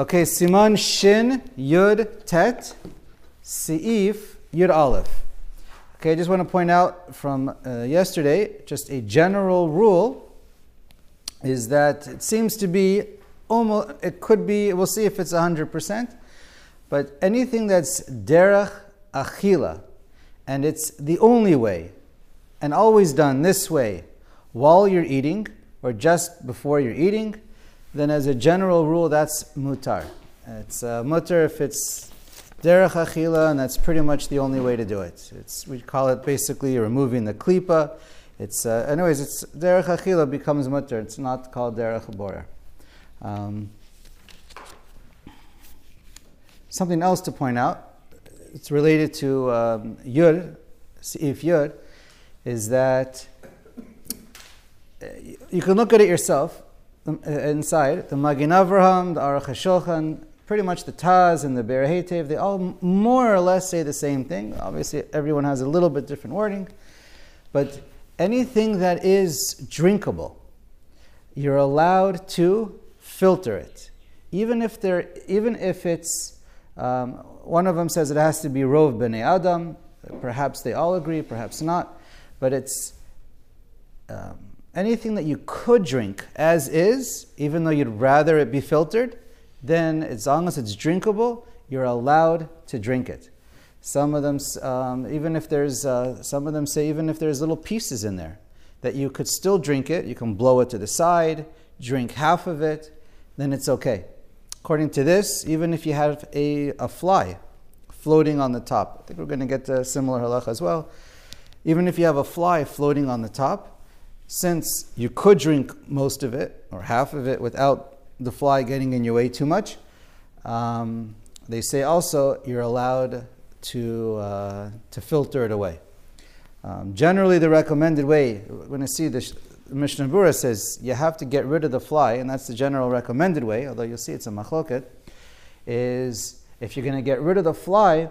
Okay, Siman Shin Yud Tet Seif Yud Aleph. Okay, I just want to point out from uh, yesterday, just a general rule is that it seems to be almost, it could be, we'll see if it's 100%, but anything that's derech achila, and it's the only way, and always done this way while you're eating, or just before you're eating, then as a general rule, that's mutar. It's uh, mutar if it's derech achila, and that's pretty much the only way to do it. It's, we call it basically removing the klipa. It's, uh, anyways, it's derech achila becomes mutar. It's not called derech borer. Um, something else to point out, it's related to um, yud, if yud, is that uh, you can look at it yourself inside. The Magen Avraham, the Aruch HaShulchan, pretty much the Taz and the Be'er they all more or less say the same thing. Obviously, everyone has a little bit different wording. But anything that is drinkable, you're allowed to filter it. Even if, there, even if it's, um, one of them says it has to be Rov B'nai Adam, perhaps they all agree, perhaps not, but it's um, anything that you could drink as is, even though you'd rather it be filtered, then as long as it's drinkable, you're allowed to drink it. Some of them, um, even if there's, uh, some of them say even if there's little pieces in there, that you could still drink it. You can blow it to the side, drink half of it, then it's okay. According to this, even if you have a, a fly floating on the top, I think we're going to get to similar halacha as well. Even if you have a fly floating on the top, since you could drink most of it or half of it without the fly getting in your way too much, um, they say also you're allowed to, uh, to filter it away. Um, generally, the recommended way, when I see the Mishnah Berurah says you have to get rid of the fly, and that's the general recommended way, although you'll see it's a machloket, is if you're going to get rid of the fly,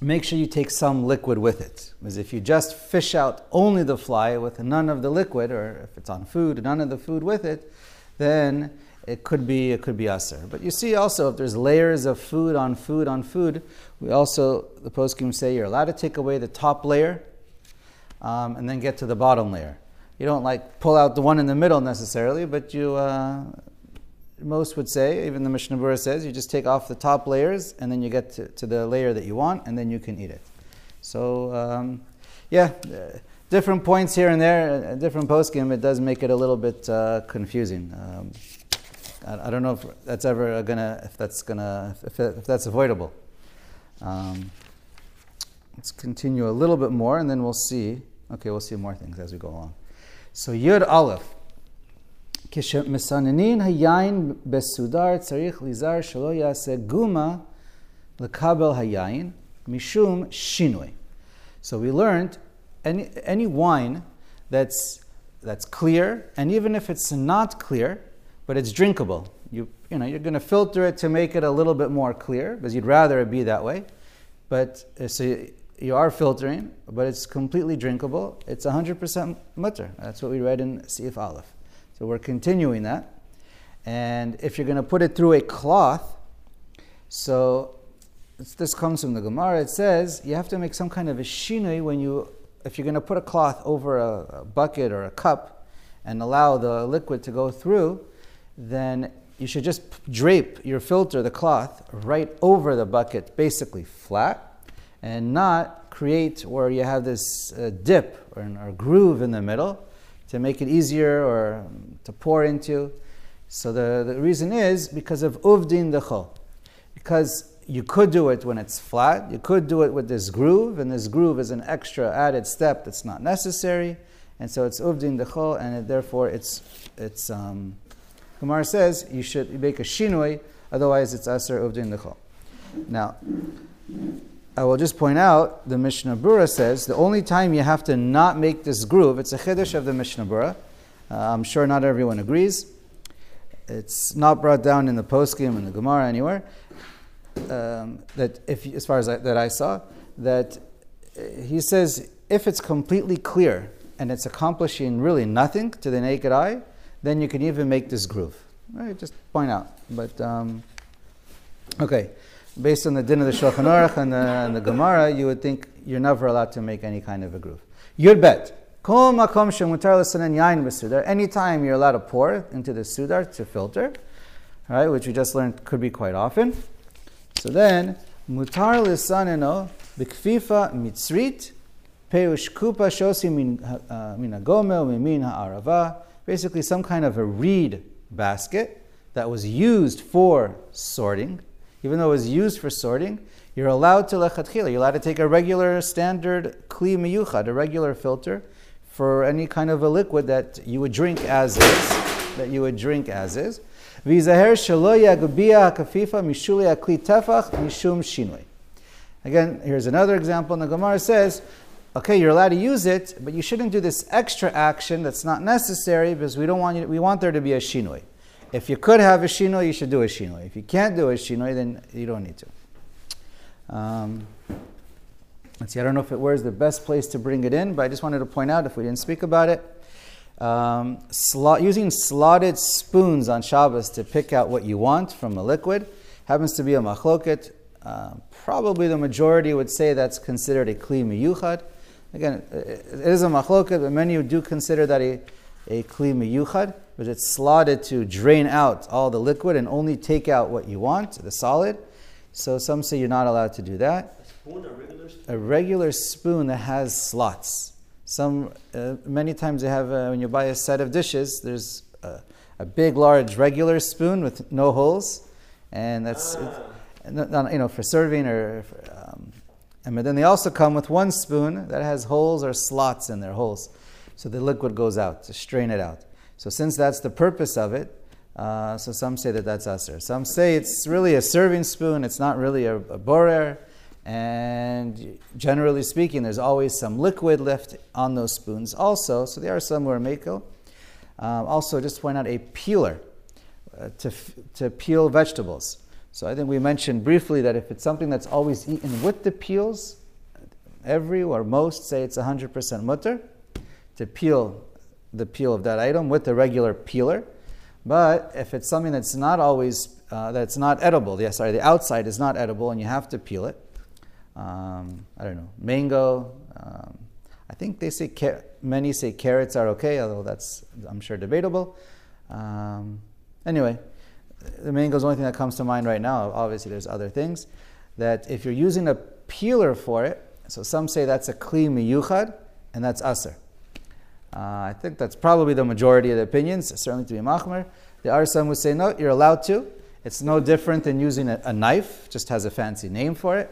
make sure you take some liquid with it. Because if you just fish out only the fly with none of the liquid, or if it's on food, none of the food with it, then it could be it could be aser. But you see also if there's layers of food on food on food, we also the poskim say you're allowed to take away the top layer um, and then get to the bottom layer. You don't like pull out the one in the middle necessarily, but you uh, most would say, even the Mishnah Berurah says, you just take off the top layers and then you get to, to the layer that you want and then you can eat it. So, um, yeah, uh, different points here and there, uh, different poskim, it does make it a little bit uh, confusing. Um, I, I, don't know if that's ever gonna, if that's gonna, if, if that's avoidable. Um, let's continue a little bit more and then we'll see. Okay, we'll see more things as we go along. So Yud Aleph. כשמסננין היין בסודר צריך להיזהר שלא יעשה גומה לקבל היין משום שינוי. So we learned any, any wine that's, that's clear, and even if it's not clear, but it's drinkable, you, you know, you're going to filter it to make it a little bit more clear, because you'd rather it be that way. But uh, so you, you are filtering, but it's completely drinkable. It's 100% mutter. That's what we read in Sif Aleph. So we're continuing that. And if you're going to put it through a cloth, so this comes from the Gemara, it says you have to make some kind of a shinui when you, if you're going to put a cloth over a, a bucket or a cup and allow the liquid to go through, then you should just drape your filter, the cloth, right over the bucket, basically flat, and not create where you have this uh, dip or, or groove in the middle to make it easier or to pour into. So the, the reason is because of uvdin dechol. Because you could do it when it's flat, you could do it with this groove, and this groove is an extra added step that's not necessary. And so it's uvdin dechol, and it, therefore it's, it's um, Gemara says you should make a shinui, otherwise it's aser uvdin dechol. Now, I will just point out the Mishnah Berurah says the only time you have to not make this groove, it's a chiddush of the Mishnah Berurah. Uh, I'm sure not everyone agrees. It's not brought down in the poskim and the Gemara anywhere. Um, that if, as far as I, that I saw, that uh, he says if it's completely clear and it's accomplishing really nothing to the naked eye, then you can even make this groove. Right? Just point out. But um, Okay, based on the din of the Shulchan Aruch and the, and the Gemara, you would think you're never allowed to make any kind of a groove. Yud bet. B'sudar. Anytime you're allowed to pour into the sudar to filter, right, which we just learned could be quite often. So then, mutar l'saneno b'kfifa mitzrit peush kupa shosi min uh, agomel min ha'arava. Basically, some kind of a reed basket that was used for sorting. Even though it was used for sorting, you're allowed to lechatchila. You're allowed to take a regular standard kli miyuchad, a regular filter, for any kind of a liquid that you would drink as is, that you would drink as is. Tefach mishum shinui. Again, here's another example. The Gemara says, okay, you're allowed to use it, but you shouldn't do this extra action that's not necessary because we don't want you. We want there to be a shinui. If you could have a shinui, you should do a shinui. If you can't do a shinui, then you don't need to. Um, Let's see, I don't know if it was the best place to bring it in, but I just wanted to point out if we didn't speak about it. Um, slot, using slotted spoons on Shabbos to pick out what you want from a liquid happens to be a machloket. Uh, probably the majority would say that's considered a kli miyuchad. Again, it is a machloket, but many do consider that a, a kli miyuchad, but it's slotted to drain out all the liquid and only take out what you want, the solid. So some say you're not allowed to do that spoon, a regular spoon? A regular spoon that has slots. Some, uh, many times they have, uh, when you buy a set of dishes, there's a, a, big, large regular spoon with no holes, and that's, ah. not, you know, for serving or, for, um, and then they also come with one spoon that has holes or slots in their holes, so the liquid goes out to strain it out. So since that's the purpose of it, uh, so some say that that's aser. Some say it's really a serving spoon. It's not really a, a borer. And generally speaking, there's always some liquid left on those spoons also. So they are some where mako. Um, also, just to point out a peeler uh, to, f- to peel vegetables. So I think we mentioned briefly that if it's something that's always eaten with the peels, every or most say it's 100% mutter to peel the peel of that item with the regular peeler. But if it's something that's not always, uh, that's not edible, yeah, sorry, the outside is not edible and you have to peel it, um, I don't know, mango. Um, I think they say car- many say carrots are okay, although that's I'm sure debatable. Um, anyway, the mango is the only thing that comes to mind right now. Obviously, there's other things that if you're using a peeler for it, so some say that's a kli miyuchad, and that's aser. Uh, I think that's probably the majority of the opinions, certainly to be machmer. There are some who say no, you're allowed to. It's no different than using a, a knife, just has a fancy name for it.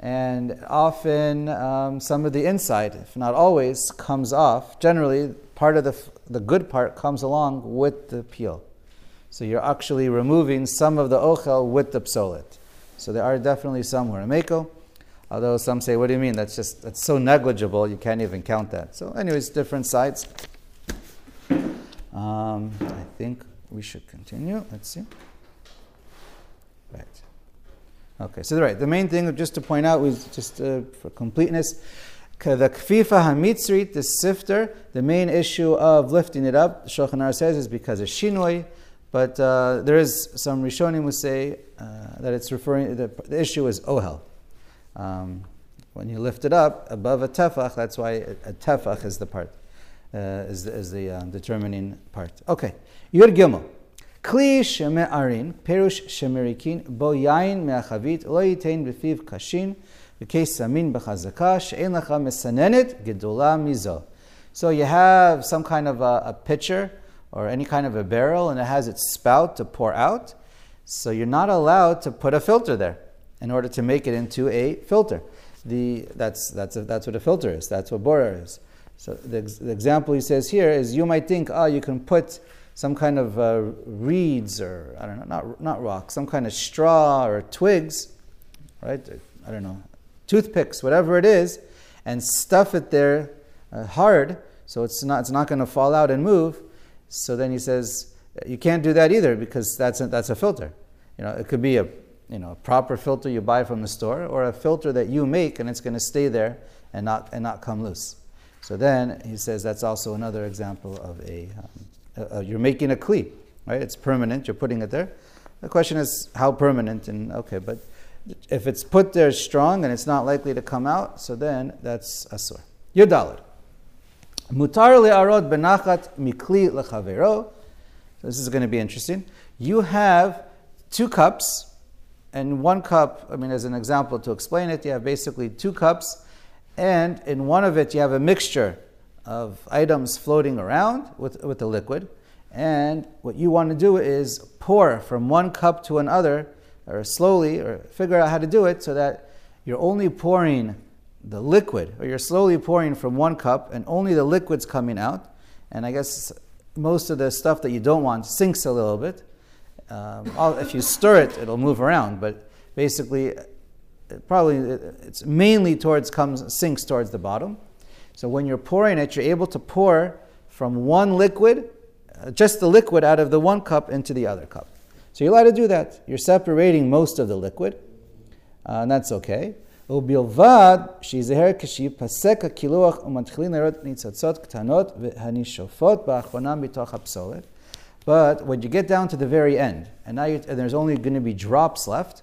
And often, um, some of the inside, if not always, comes off. Generally, part of the, the good part comes along with the peel. So you're actually removing some of the ochel with the psolet. So there are definitely some who are meko. Although some say, what do you mean? That's just that's so negligible, you can't even count that. So, anyways, different sides. Um, I think we should continue. Let's see. Right. Okay, so right, the main thing just to point out was just uh, for completeness, the kfifa hamitzrit, the sifter, the main issue of lifting it up, Shulchan says, is because of shinoi, but uh, there is some Rishonim who say uh, that it's referring, the, the issue is ohel. Um, when you lift it up above a tefach, that's why a tefach is the part, uh, is, is the uh, determining part. Okay, Yud Gimel. Kli sheme'arin, perush shemerikin, bo yain me'achavit, lo yitain b'fiv kashin, samin b'chazaka, she'en lecha mesanenet, mizo. So you have some kind of a, a pitcher or any kind of a barrel, and it has its spout to pour out. So you're not allowed to put a filter there in order to make it into a filter. The, that's, that's, a, that's what a filter is. That's what borer is. So the, the example he says here is you might think, oh, you can put some kind of uh, reeds or I don't know, not not rock, some kind of straw or twigs, right? I don't know, toothpicks, whatever it is, and stuff it there uh, hard, so it's not it's not going to fall out and move. So then he says you can't do that either because that's a, that's a filter. You know, it could be a you know a proper filter you buy from the store or a filter that you make and it's going to stay there and not and not come loose. So then he says that's also another example of a um, uh, uh, you're making a kli, right? It's permanent. You're putting it there. The question is how permanent and okay, but if it's put there strong and it's not likely to come out, so then that's asur. Yudalid. Mutar le'arod benachat mikli lechavero. This is going to be interesting. You have two cups, and one cup, I mean, as an example to explain it, you have basically two cups, and in one of it you have a mixture of items floating around with, with the liquid. And what you want to do is pour from one cup to another, or slowly, or figure out how to do it so that you're only pouring the liquid, or you're slowly pouring from one cup and only the liquid's coming out. And I guess most of the stuff that you don't want sinks a little bit. Um, if you stir it, it'll move around, but basically, it probably it's mainly towards comes sinks towards the bottom. So when you're pouring it, you're able to pour from one liquid, uh, just the liquid out of the one cup into the other cup. So you're allowed to do that. You're separating most of the liquid, uh, and that's okay. ובלבד שיזהר כשיפסק הקילוח ומתחילים לראות ניצוצות קטנות והנשופות באחרונם בתוך הפסולת. But when you get down to the very end, and now and there's only going to be drops left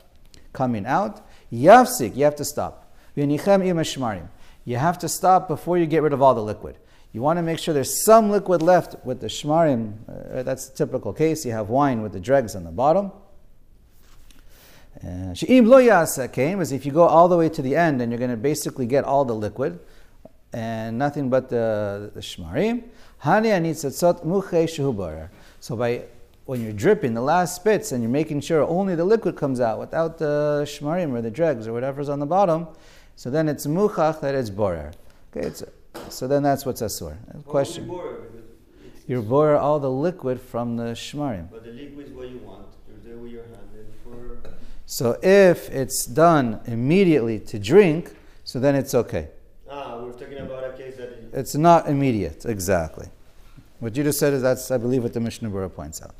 coming out, yafsik, you have to stop. You have to stop before you get rid of all the liquid. You want to make sure there's some liquid left with the shmarim. Uh, that's the typical case. You have wine with the dregs on the bottom. She'im lo yasakein was if you go all the way to the end and you're going to basically get all the liquid and nothing but the, the shmarim. Hani anitzatzot muche shehubarer. So by when you're dripping the last spits and you're making sure only the liquid comes out without the shmarim or the dregs or whatever's on the bottom, so then it's muchach that it's borer. Okay, it's, so then that's what's asur. Question. You're borer all the liquid from the shmarim. But the liquid is what you want. You're there with your hand. For... So if it's done immediately to drink, so then it's okay. Ah, we're talking about a case that. It's not immediate, exactly. What you just said is that's, I believe, what the Mishnah Berurah points out.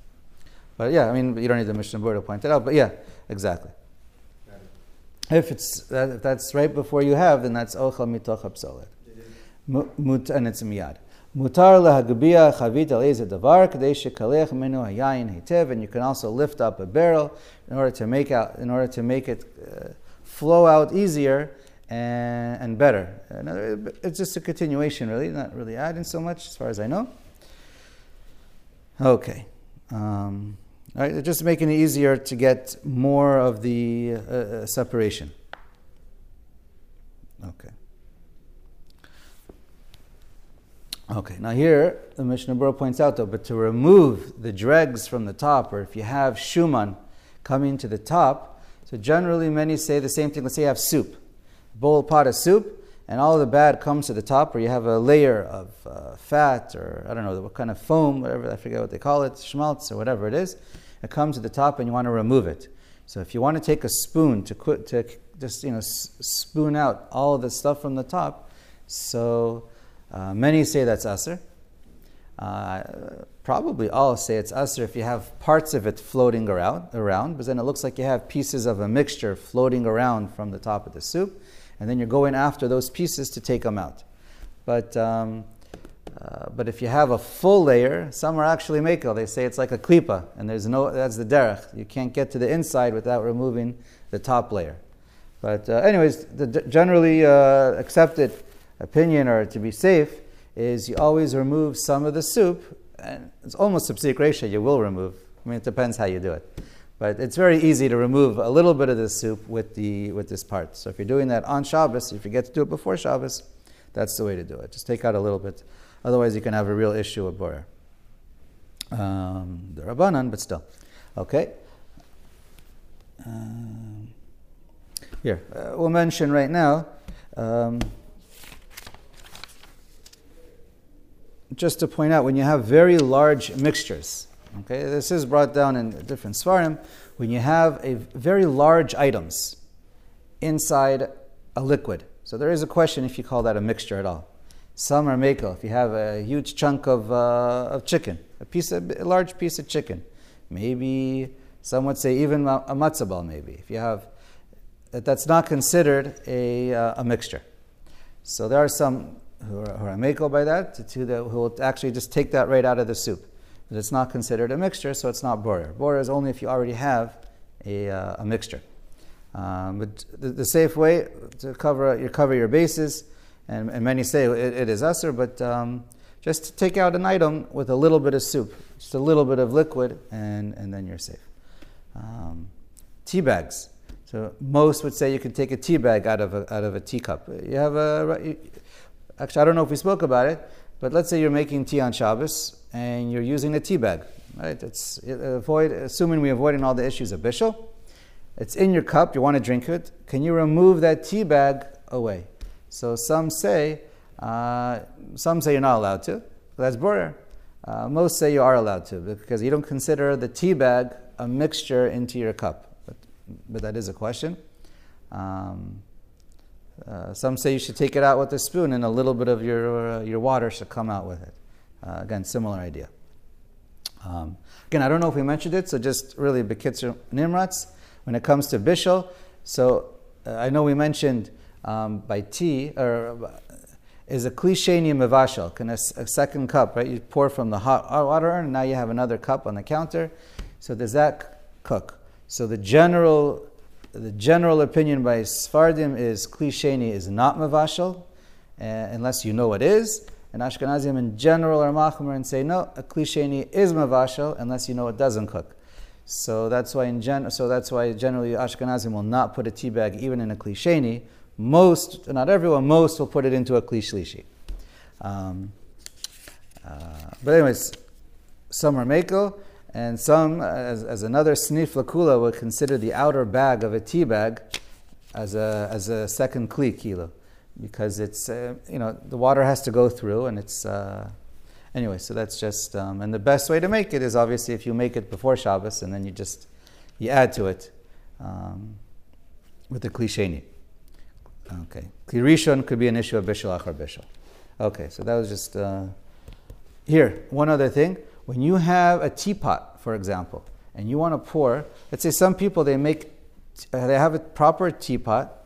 But yeah, I mean, you don't need the Mishnah Berurah to point it out, but yeah, exactly. If it's if that's right before you have, then that's ochel mitoch hapsolet. And it's miyad. Mutar lehagbiya chavit al davar kadei shekalech menu hayayin hetev, and you can also lift up a barrel in order to make out in order to make it uh, flow out easier and, and better. Another, it's just a continuation, really, not really adding so much as far as I know. Okay. Um, Right? Just making it easier to get more of the uh, uh, separation. Okay. Okay, now here the Mishnah Berurah points out though, but to remove the dregs from the top, or if you have shuman coming to the top, so generally many say the same thing. Let's say you have soup, bowl pot of soup, and all the bad comes to the top, or you have a layer of uh, fat, or I don't know what kind of foam, whatever I forget what they call it, schmaltz or whatever it is it comes to the top and you want to remove it. So if you want to take a spoon to, quit, to just you know spoon out all of the stuff from the top, so uh, many say that's aser. Uh, probably all say it's aser if you have parts of it floating around, around, but then it looks like you have pieces of a mixture floating around from the top of the soup, and then you're going after those pieces to take them out. But um, uh, but if you have a full layer, some are actually makel. They say it's like a klipa, and there's no that's the derech. You can't get to the inside without removing the top layer. But uh, anyways, the generally uh, accepted opinion, or to be safe, is you always remove some of the soup, and it's almost subsequent You will remove. I mean, it depends how you do it. But it's very easy to remove a little bit of the soup with the with this part. So if you're doing that on Shabbos, if you get to do it before Shabbos, that's the way to do it. Just take out a little bit. Otherwise, you can have a real issue with borer. Um, the Rabbanan, but still. Okay. Um, here, uh, we'll mention right now. Um, just to point out, when you have very large mixtures, okay, this is brought down in different svarim, when you have a very large items inside a liquid. So there is a question if you call that a mixture at all. Some are mako. If you have a huge chunk of, uh, of chicken, a piece of, a large piece of chicken, maybe some would say even a matzah ball, maybe. If you have, that's not considered a, uh, a mixture. So there are some who are, who are mako by that, to, to the, who will actually just take that right out of the soup. But it's not considered a mixture, so it's not borer. Borer is only if you already have a, uh, a mixture. Um, but the, the, safe way to cover you cover your bases, and, and many say it, it is usher, but um, just take out an item with a little bit of soup, just a little bit of liquid, and, and then you're safe. Um, tea bags. So most would say you can take a tea bag out of a, out of a teacup. You have a actually I don't know if we spoke about it, but let's say you're making tea on Shabbos and you're using a tea bag. Right? It's avoid assuming we're avoiding all the issues of bishul. It's in your cup. You want to drink it. Can you remove that tea bag away? So some say uh, some say you're not allowed to. That's borer. Uh, most say you are allowed to because you don't consider the tea bag a mixture into your cup. But, but that is a question. Um, uh, some say you should take it out with a spoon and a little bit of your, uh, your water should come out with it. Uh, again, similar idea. Um, again, I don't know if we mentioned it, so just really Bekitzer Nimrats. When it comes to Bishul, so uh, I know we mentioned um, by tea, or uh, is a klisheni mevashel, a, a second cup, right? You pour from the hot water and now you have another cup on the counter. So does that cook? So the general the general opinion by Sfardim is klisheni is not mavashal, uh, unless you know what is. And Ashkenazim in general are machmer and say no, a klisheni is mavashal unless you know it doesn't cook. So that's why in gen- so that's why generally Ashkenazim will not put a tea bag even in a klisheni. Most, not everyone, most will put it into a klishlishi. Um, uh, but anyways, some are meko. And some, as, as another snif lakula, would consider the outer bag of a tea bag as a, as a second kli kilo. Because it's, uh, you know, the water has to go through and it's, uh, anyway, so that's just, um, and the best way to make it is obviously if you make it before Shabbos and then you just, you add to it um, with the klisheni. Okay. Klirishon could be an issue of bishul achar bishul. Okay, so that was just, uh, here, one other thing. When you have a teapot, for example, and you want to pour, let's say some people they make, uh, they have a proper teapot.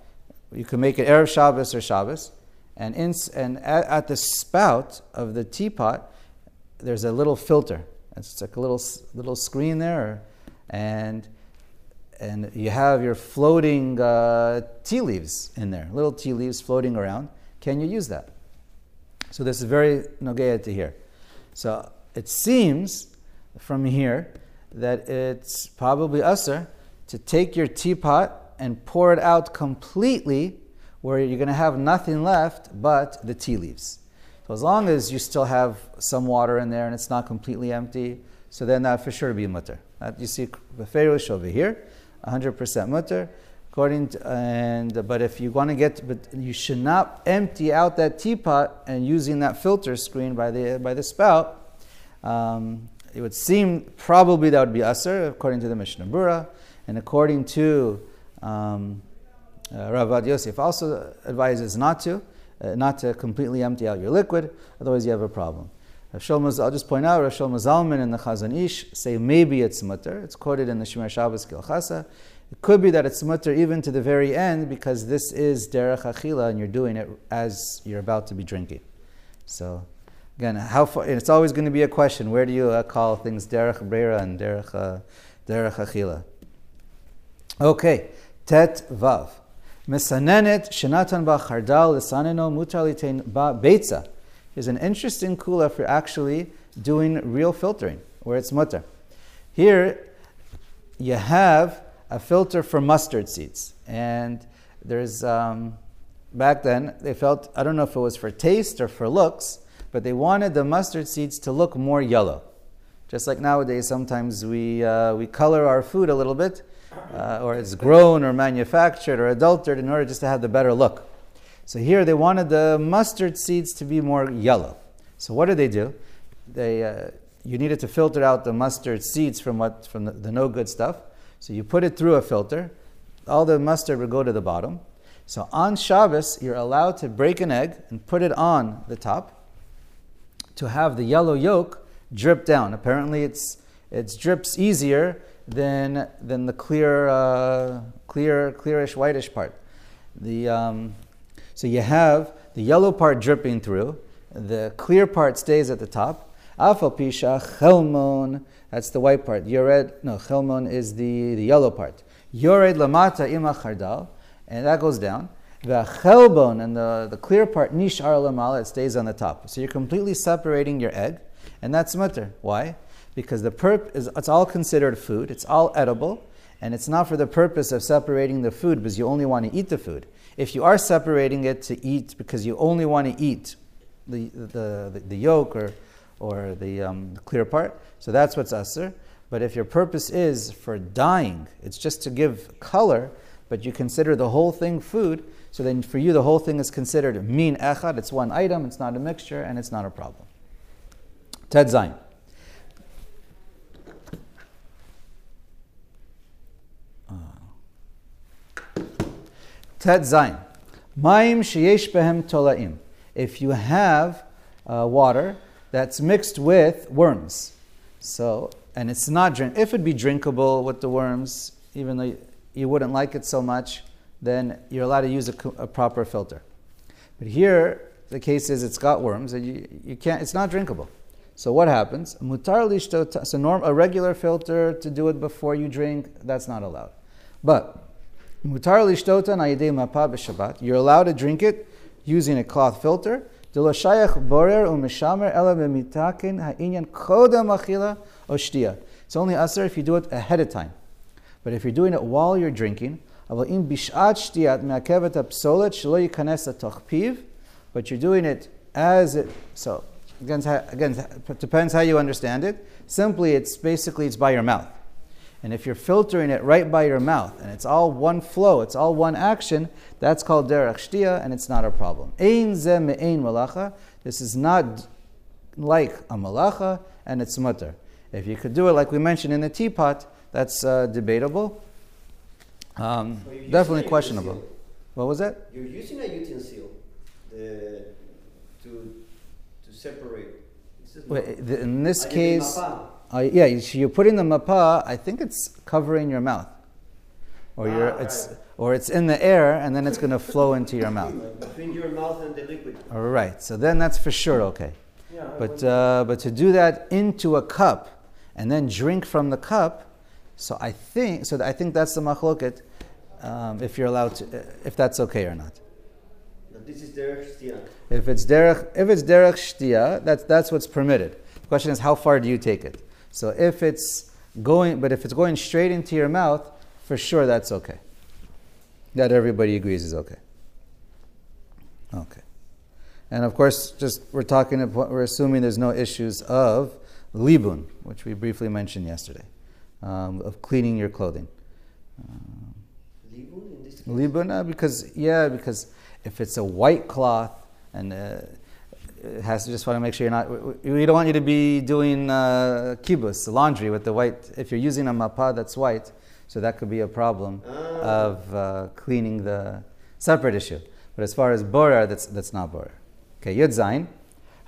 You can make it erev Shabbos or Shabbos, and in, and at, at, the spout of the teapot, there's a little filter. It's like a little little screen there, and and you have your floating uh, tea leaves in there, little tea leaves floating around. Can you use that? So this is very nogea to here. So it seems from here that it's probably usher to take your teapot and pour it out completely where you're going to have nothing left but the tea leaves. So as long as you still have some water in there and it's not completely empty, so then that for sure be mutter. That you see the Ferush over here, 100% mutter. According to, and but if you want to get, but you should not empty out that teapot and using that filter screen by the by the spout um, it would seem probably that would be Aser, according to the Mishnah Berurah, and according to um, uh, Ravad Yosef also advises not to, uh, not to completely empty out your liquid, otherwise you have a problem. I'll just point out, Rav Shlomo Zalman and the Chazon Ish say maybe it's mutter. It's quoted in the Shemiras Shabbos Kehilchasa. It could be that it's mutter even to the very end because this is derech achila and you're doing it as you're about to be drinking. So Again, how far, it's always going to be a question. Where do you uh, call things derech brera and derech, uh, derech achila? Okay, tet vav. Mesanenet shenatan ba chardal lisaneno mutar ba beitza. Here's an interesting kula for actually doing real filtering, where it's mutter. Here, you have a filter for mustard seeds. And there's, um, back then, they felt, I don't know if it was for taste or for looks, but they wanted the mustard seeds to look more yellow. Just like nowadays, sometimes we, uh, we color our food a little bit, uh, or it's grown or manufactured or adulterated in order just to have the better look. So here they wanted the mustard seeds to be more yellow. So what did they do? They, uh, you needed to filter out the mustard seeds from, what, from the, the no good stuff. So you put it through a filter. All the mustard would go to the bottom. So on Shabbos, you're allowed to break an egg and put it on the top to have the yellow yolk drip down. Apparently, it's it drips easier than than the clear, uh, clear, clearish, whitish part. The um, so you have the yellow part dripping through, the clear part stays at the top, Afal pisha chelmon, that's the white part. Yored, no, chelmon is the, the yellow part. Yored lamata ima chardal, and that goes down. The chelbon and the, the clear part, nishar lamala, it stays on the top. So you're completely separating your egg, and that's mutter. Why? Because the perp is, it's all considered food, it's all edible, and it's not for the purpose of separating the food because you only want to eat the food. If you are separating it to eat because you only want to eat the, the, the, the yolk or, or the, um, the clear part, so that's what's asr. But if your purpose is for dyeing, it's just to give color, but you consider the whole thing food, so then for you the whole thing is considered min echad, it's one item, it's not a mixture, and it's not a problem. Ted Zain. Tet Zain. Maim sheyesh behem tolaim. If you have uh, water that's mixed with worms, so and it's not drink. If it'd be drinkable with the worms, even though you wouldn't like it so much, then you're allowed to use a, a proper filter. But here, the case is it's got worms and you, you can't. It's not drinkable. So what happens? Mutar lishtot. So norm a regular filter to do it before you drink. That's not allowed. But Mutar lishtota nayidei mapa b'Shabbat. You're allowed to drink it using a cloth filter. Ha'inyan. It's only aser if you do it ahead of time. But if you're doing it while you're drinking, אבל אם בשעת שתיית מעכבת הפסולת שלא ייכנס לתוך פיו, but you're doing it as it, so again, again, it depends how you understand it. Simply, it's basically it's by your mouth. And if you're filtering it right by your mouth and it's all one flow, it's all one action, that's called derech shtia and it's not a problem. Ein ze me'ein malacha. This is not like a malacha and it's mutter. If you could do it like we mentioned in the teapot, that's uh, debatable. Um, definitely questionable. What was that? You're using a utensil the, to, to separate. Wait, in this case, uh, yeah, you're putting the mapa. I think it's covering your mouth, or ah, right. it's or it's in the air, and then it's going to flow into your mouth. Between your mouth and the liquid. All right. So then that's for sure okay. Yeah, but uh, but to do that into a cup and then drink from the cup, so I think so. I think that's the machloket. Um, if you're allowed to, if that's okay or not. This is derech shtia. If it's derech, if it's derech shtia, that's that's what's permitted. The question is, how far do you take it? So if it's going, but if it's going straight into your mouth, for sure that's okay. That everybody agrees is okay. Okay. And of course, just we're talking we're assuming there's no issues of libun, which we briefly mentioned yesterday, um, of cleaning your clothing. Libun in this case? Uh, because, yeah, because if it's a white cloth and uh, has to just want to make sure you're not. We don't want you to be doing uh, kibus, laundry with the white. If you're using a mapa that's white, so that could be a problem ah. of uh, cleaning the separate issue. But as far as borer, that's that's not borer. Okay, yud zayin,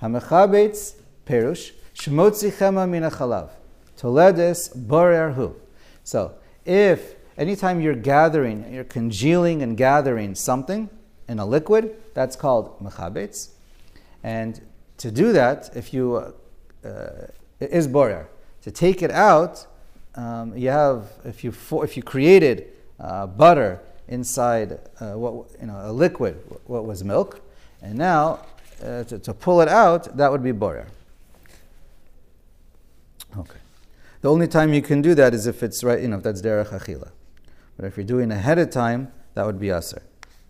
hamechabetz perush shmotzi chema min chalav toledes borer hu. So if anytime you're gathering, you're congealing and gathering something in a liquid, that's called mechabetz. And to do that, if you uh, it is borer. To take it out, um, you have if you if you created uh, butter inside uh, what you know a liquid, what was milk, and now uh, to, to, pull it out, that would be borer. Okay. The only time you can do that is if it's right, you know, if that's derech achila. But if you're doing ahead of time, that would be aser,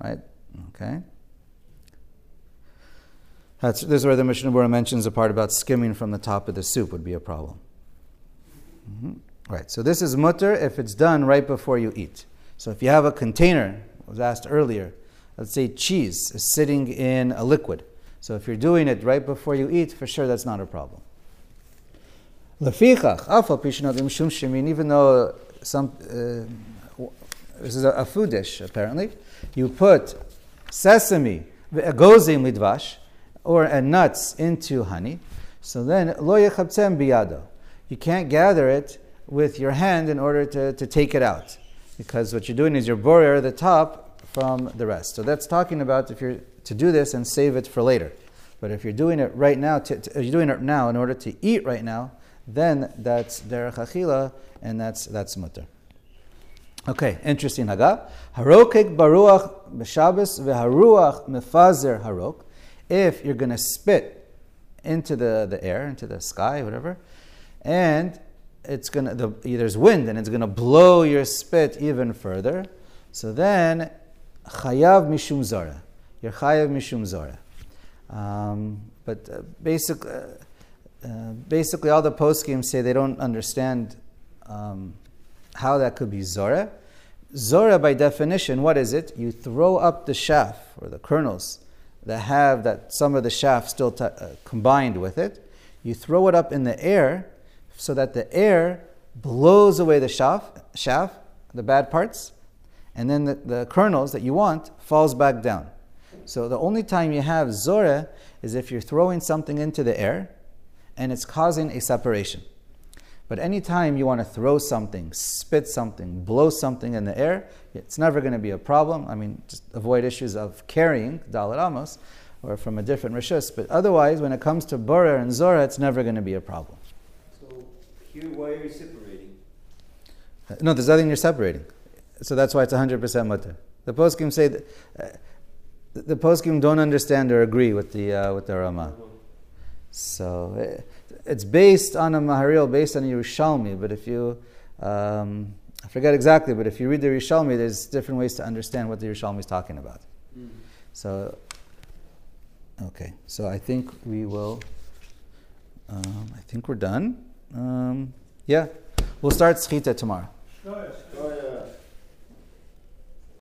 right? Okay. That's, this is where the Mishnah Berurah mentions a part about skimming from the top of the soup would be a problem. Mm-hmm. Right, so this is mutter if it's done right before you eat. So if you have a container, was asked earlier, let's say cheese is sitting in a liquid. So if you're doing it right before you eat, for sure that's not a problem. Even though some, uh, this is a, a, food dish apparently, you put sesame, gozim lidvash, or and nuts into honey, so then lo yechabtzem biyado. You can't gather it with your hand in order to, to take it out. Because what you're doing is you're borer the top from the rest. So that's talking about if you're to do this and save it for later. But if you're doing it right now, to, to, you're doing it now in order to eat right now, then that's derech achila, and that's that's mutter. Okay, interesting haga. Harokek baruach b'Shabbos v'haruach mefazer harok. If you're going to spit into the, the air, into the sky, whatever, and it's to the, there's wind and it's to blow your spit even further. So then, chayav mishum zara. You're chayav mishum zara. Um, but uh, basically, uh, uh, basically, all the poskim say they don't understand um, how that could be zora. Zora, by definition, what is it? You throw up the shaft or the kernels that have that some of the shaft still t- uh, combined with it. You throw it up in the air so that the air blows away the shaft the bad parts, and then the, the kernels that you want falls back down. So the only time you have zora is if you're throwing something into the air and it's causing a separation. But anytime you want to throw something, spit something, blow something in the air, it's never going to be a problem. I mean, just avoid issues of carrying Daled Amos or from a different Rishus. But otherwise, when it comes to Borer and Zora, it's never going to be a problem. So here, why are you separating? Uh, No, there's nothing you're separating. So that's why it's 100% mutter. The poskim say that, uh, the poskim don't understand or agree with the uh, with the Rama. So uh, it's based on a Maharil, based on a Yerushalmi. But if you, um, I forget exactly, but if you read the Yerushalmi, there's different ways to understand what the Yerushalmi is talking about. Mm. So, okay. So I think we will. Um, I think we're done. Um, yeah, we'll start Schita tomorrow. Guys,